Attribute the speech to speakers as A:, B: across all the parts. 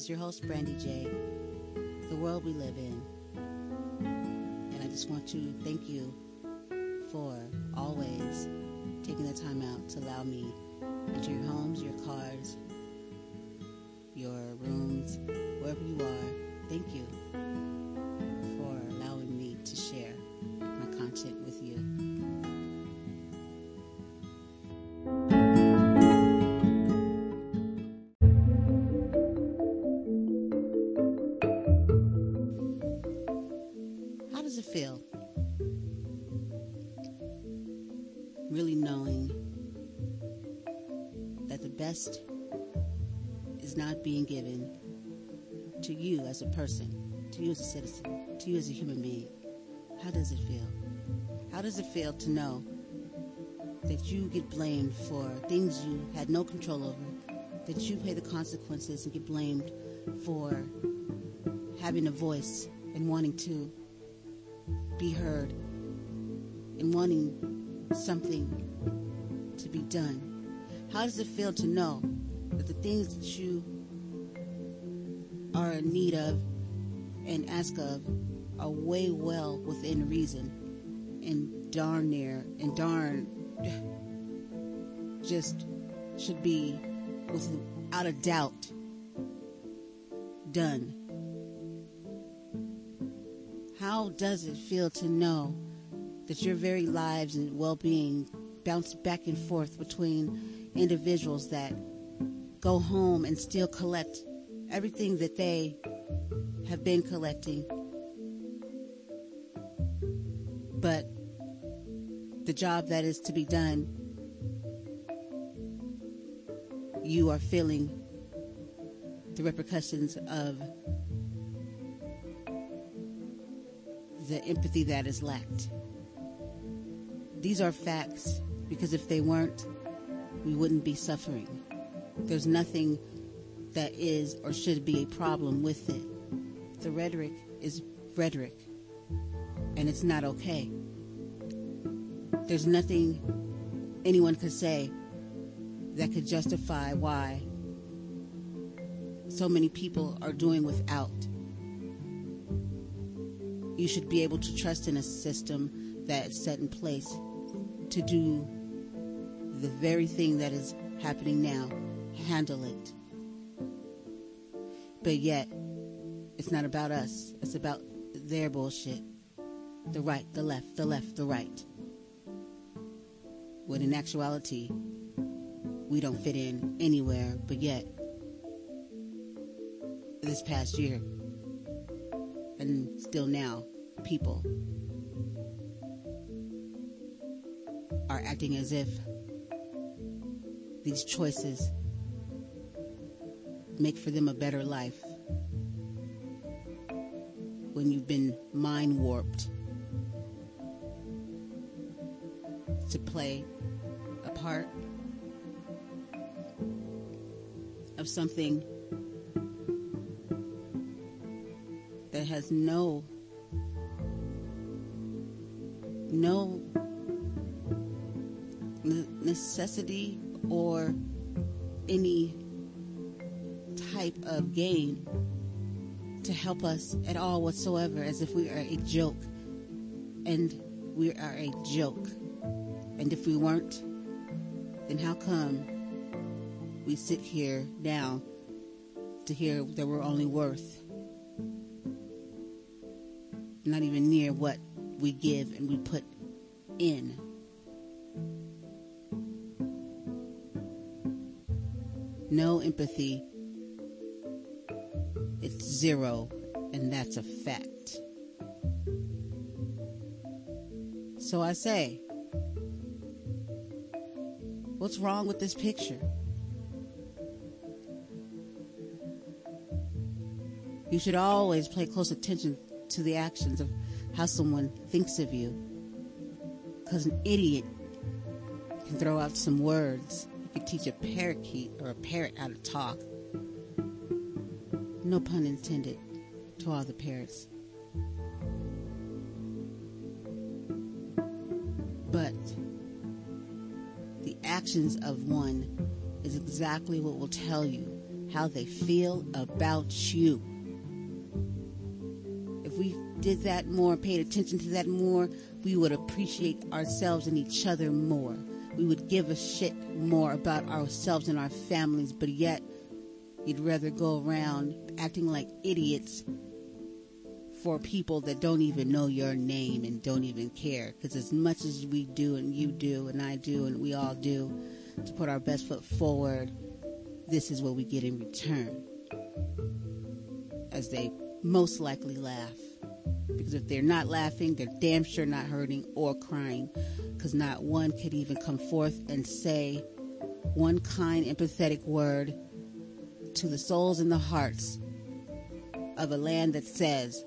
A: is your host, Brandy J. The world we live in. And I just want to thank you for always taking the time out to allow me into your homes, your cars, your rooms, wherever you are. Thank you as a person, to you as a citizen, to you as a human being. How does it feel? How does it feel to know that you get blamed for things you had no control over, that you pay the consequences and get blamed for having a voice and wanting to be heard and wanting something to be done? How does it feel to know that the things that you are in need of and ask of are way well within reason and darn near and darn just should be without a doubt done. How does it feel to know that your very lives and well being bounce back and forth between individuals that go home and still collect everything that they have been collecting? But the job that is to be done, you are feeling the repercussions of the empathy that is lacked. These are facts because if they weren't, we wouldn't be suffering. There's nothing that is or should be a problem with it. The rhetoric is rhetoric, and it's not okay. There's nothing anyone could say that could justify why so many people are doing without. You should be able to trust in a system that's set in place to do the very thing that is happening now, handle it. But yet, it's not about us, it's about their bullshit. The right, the left, the left, the right. When in actuality, we don't fit in anywhere, but yet, this past year, and still now, people are acting as if these choices make for them a better life. When you've been mind warped to play a part of something that has no no necessity or any type of gain to help us at all whatsoever as if we are a joke and we are a joke and if we weren't then how come we sit here now to hear that we're only worth not even near what we give and we put in. No empathy. It's zero, and that's a fact. So I say, what's wrong with this picture? You should always pay close attention to the actions of how someone thinks of you. Because an idiot can throw out some words. You can teach a parakeet or a parrot how to talk. No pun intended to all the parrots. But the actions of one is exactly what will tell you how they feel about you. If we did that more, paid attention to that more, we would appreciate ourselves and each other more. We would give a shit more about ourselves and our families, but yet you'd rather go around acting like idiots for people that don't even know your name and don't even care. Because as much as we do, and you do, and I do, and we all do, to put our best foot forward, this is what we get in return. As they most likely laugh. Because if they're not laughing, they're damn sure not hurting or crying. Because not one could even come forth and say one kind, empathetic word to the souls and the hearts of a land that says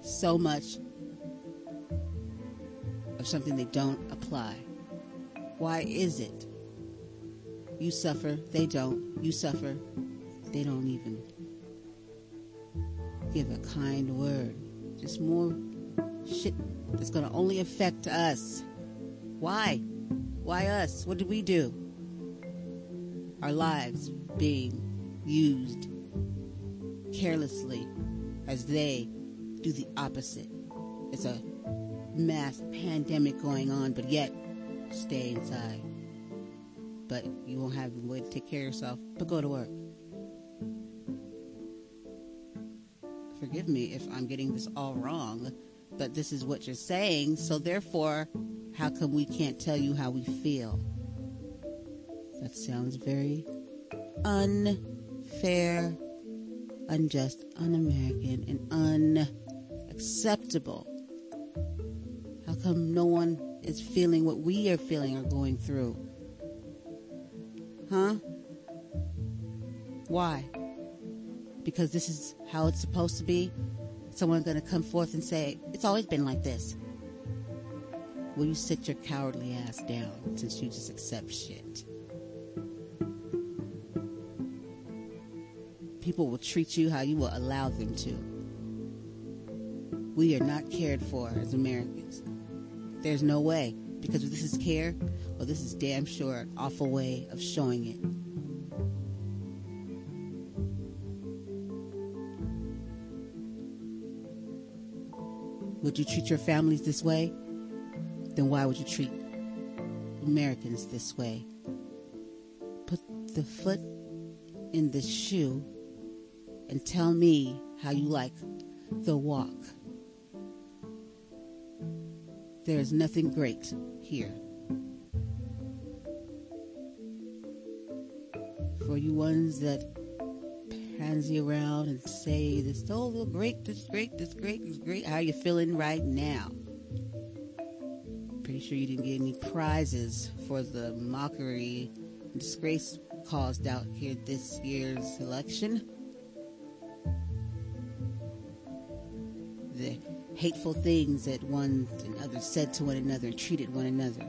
A: so much of something they don't apply. Why is it? You suffer, they don't. You suffer, they don't even give a kind word. Just more shit that's going to only affect us. Why? Why us? What did we do? Our lives being used carelessly as they do the opposite. It's a mass pandemic going on, but yet stay inside. But you won't have a way to take care of yourself, but go to work. Forgive me if I'm getting this all wrong, but this is what you're saying, so therefore, how come we can't tell you how we feel? That sounds very unfair, unjust, un American, and unacceptable. How come no one is feeling what we are feeling or going through? Huh? Why? Because this is how it's supposed to be? Someone's going to come forth and say, It's always been like this. Will you sit your cowardly ass down since you just accept shit? People will treat you how you will allow them to. We are not cared for as Americans. There's no way. Because if this is care, well, this is damn sure an awful way of showing it. Would you treat your families this way? Then why would you treat Americans this way? Put the foot in the shoe and tell me how you like the walk. There is nothing great here. For you ones that pansy around and say this oh great, this great, this great, this great. How are you feeling right now? Pretty sure you didn't get any prizes for the mockery and disgrace caused out here this year's election. Hateful things that one and others said to one another and treated one another.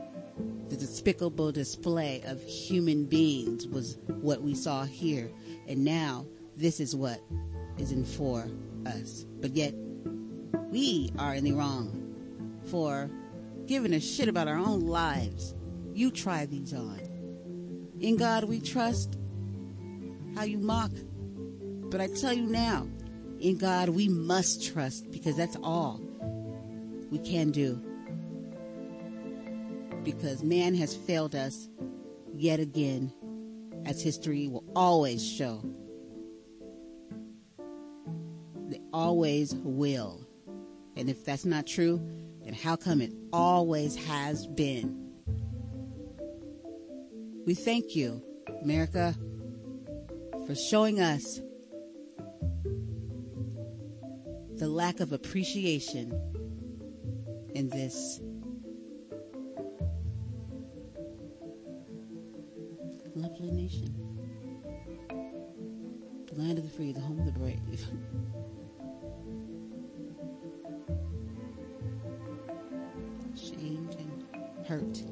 A: The despicable display of human beings was what we saw here. And now this is what is in for us. But yet we are in the wrong for giving a shit about our own lives. You try these on. In God we trust. How you mock. But I tell you now, in God we must trust because that's all we can do. Because man has failed us yet again, as history will always show. They always will. And if that's not true, then how come it always has been? We thank you, America, for showing us the lack of appreciation in this lovely nation. The land of the free, the home of the brave. Shamed and hurt.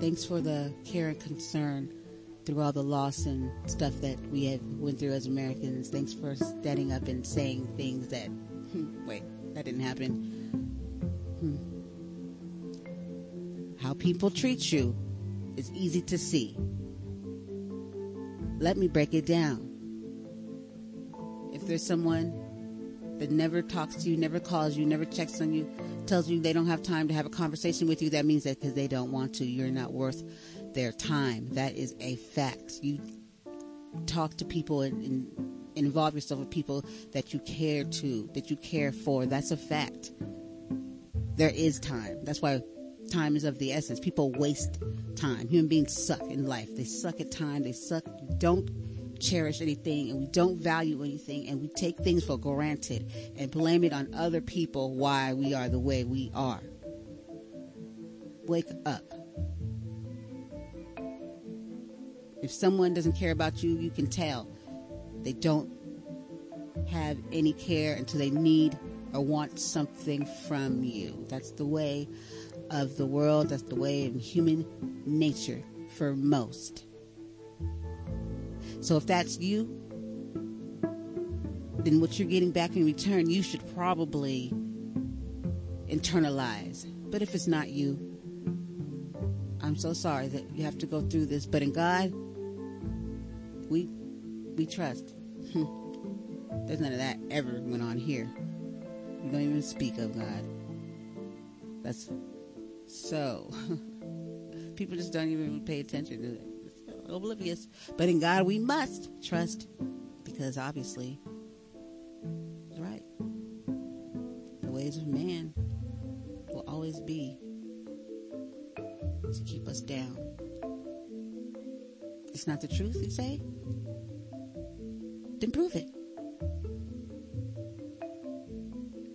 A: Thanks for the care and concern through all the loss and stuff that we have went through as Americans. Thanks for standing up and saying things that, hmm, wait, that didn't happen. Hmm. How people treat you is easy to see. Let me break it down. If there's someone that never talks to you, never calls you, never checks on you, tells you they don't have time to have a conversation with you, that means that because they don't want to, you're not worth their time. That is a fact. You talk to people and, and involve yourself with people that you care to, that you care for. That's a fact. There is time. That's why time is of the essence. People waste time. Human beings suck in life. They suck at time. They suck. Don't cherish anything and we don't value anything and we take things for granted and blame it on other people why we are the way we are. Wake up. If someone doesn't care about you, you can tell. They don't have any care until they need or want something from you. That's the way of the world, that's the way of human nature for most. So if that's you, then what you're getting back in return, you should probably internalize. But if it's not you, I'm so sorry that you have to go through this. But in God, we we trust. Hmm. There's none of that ever went on here. We don't even speak of God. That's so. People just don't even pay attention to it It's oblivious. But in God we must trust because obviously, right, the ways of man will always be to keep us down. It's not the truth, you say? Then prove it.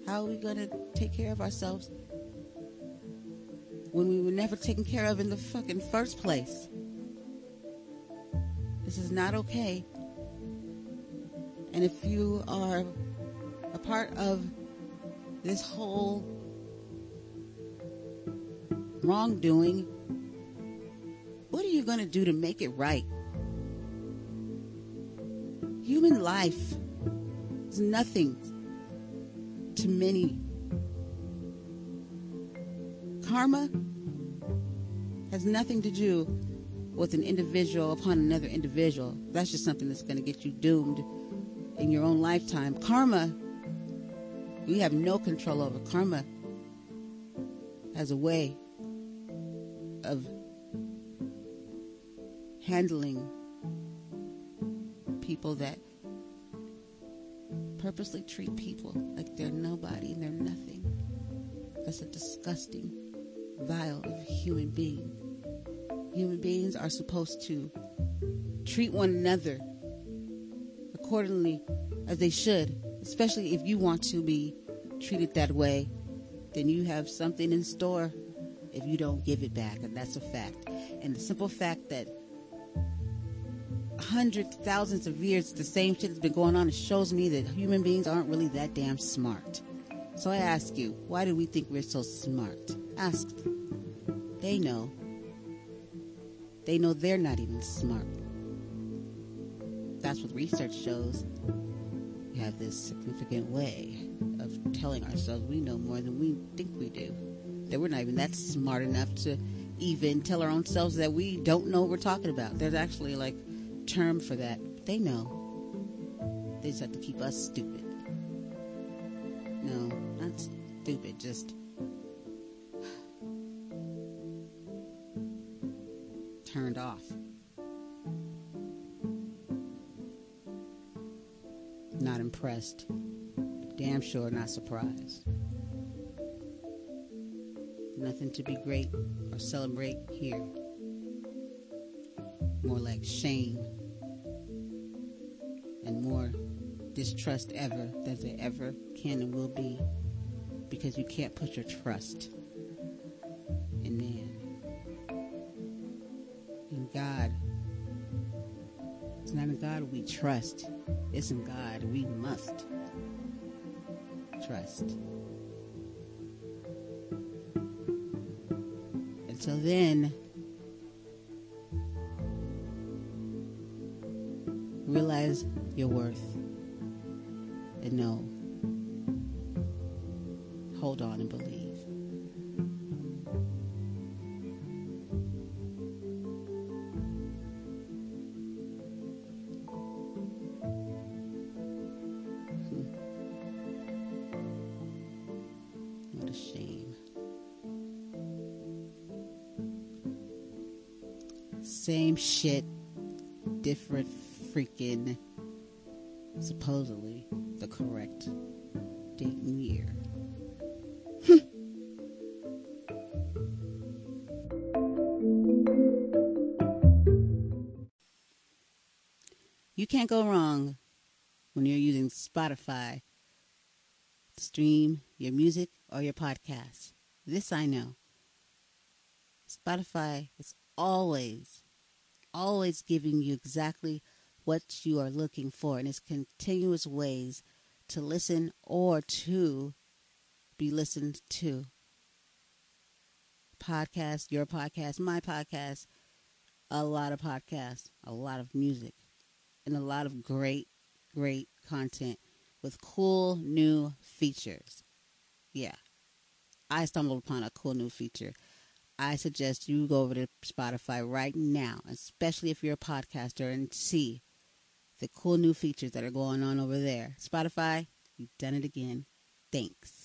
A: How are we going to take care of ourselves when we were never taken care of in the fucking first place? This is not okay. And if you are a part of this whole wrongdoing, what are you going to do to make it right? Human life is nothing to many. Karma has nothing to do with an individual upon another individual. That's just something that's going to get you doomed in your own lifetime. Karma, we have no control over. Karma has a way of handling people that purposely treat people like they're nobody and they're nothing. That's a disgusting, vile human being human beings are supposed to treat one another accordingly as they should, especially if you want to be treated that way, then you have something in store if you don't give it back, and that's a fact. And the simple fact that hundreds, thousands of years, the same shit has been going on, it shows me that human beings aren't really that damn smart. So I ask you, why do we think we're so smart? Ask them. They know they know they're not even smart. That's what research shows. We have this significant way of telling ourselves we know more than we think we do. That we're not even that smart enough to even tell our own selves that we don't know what we're talking about. There's actually like term for that. They know. They just have to keep us stupid. No, not stupid, just turned off. Not impressed. Damn sure not surprised. Nothing to be great or celebrate here. More like shame distrust ever that there ever can and will be because you can't put your trust in man, in God. It's not in God we trust. It's in God we must trust. Until then, realize your worth know. Hold on and believe. Hmm. same shit, different freaking supposedly the correct date and year. you can't go wrong when you're using Spotify to stream your music or your podcast. This I know. Spotify is always, always giving you exactly what you are looking for, and it's continuous ways to listen or to be listened to. Podcast, your podcast, my podcast, a lot of podcasts, a lot of music, and a lot of great, great content with cool new features. Yeah. I stumbled upon a cool new feature. I suggest you go over to Spotify right now, especially if you're a podcaster, and see the cool new features that are going on over there. Spotify, you've done it again. Thanks.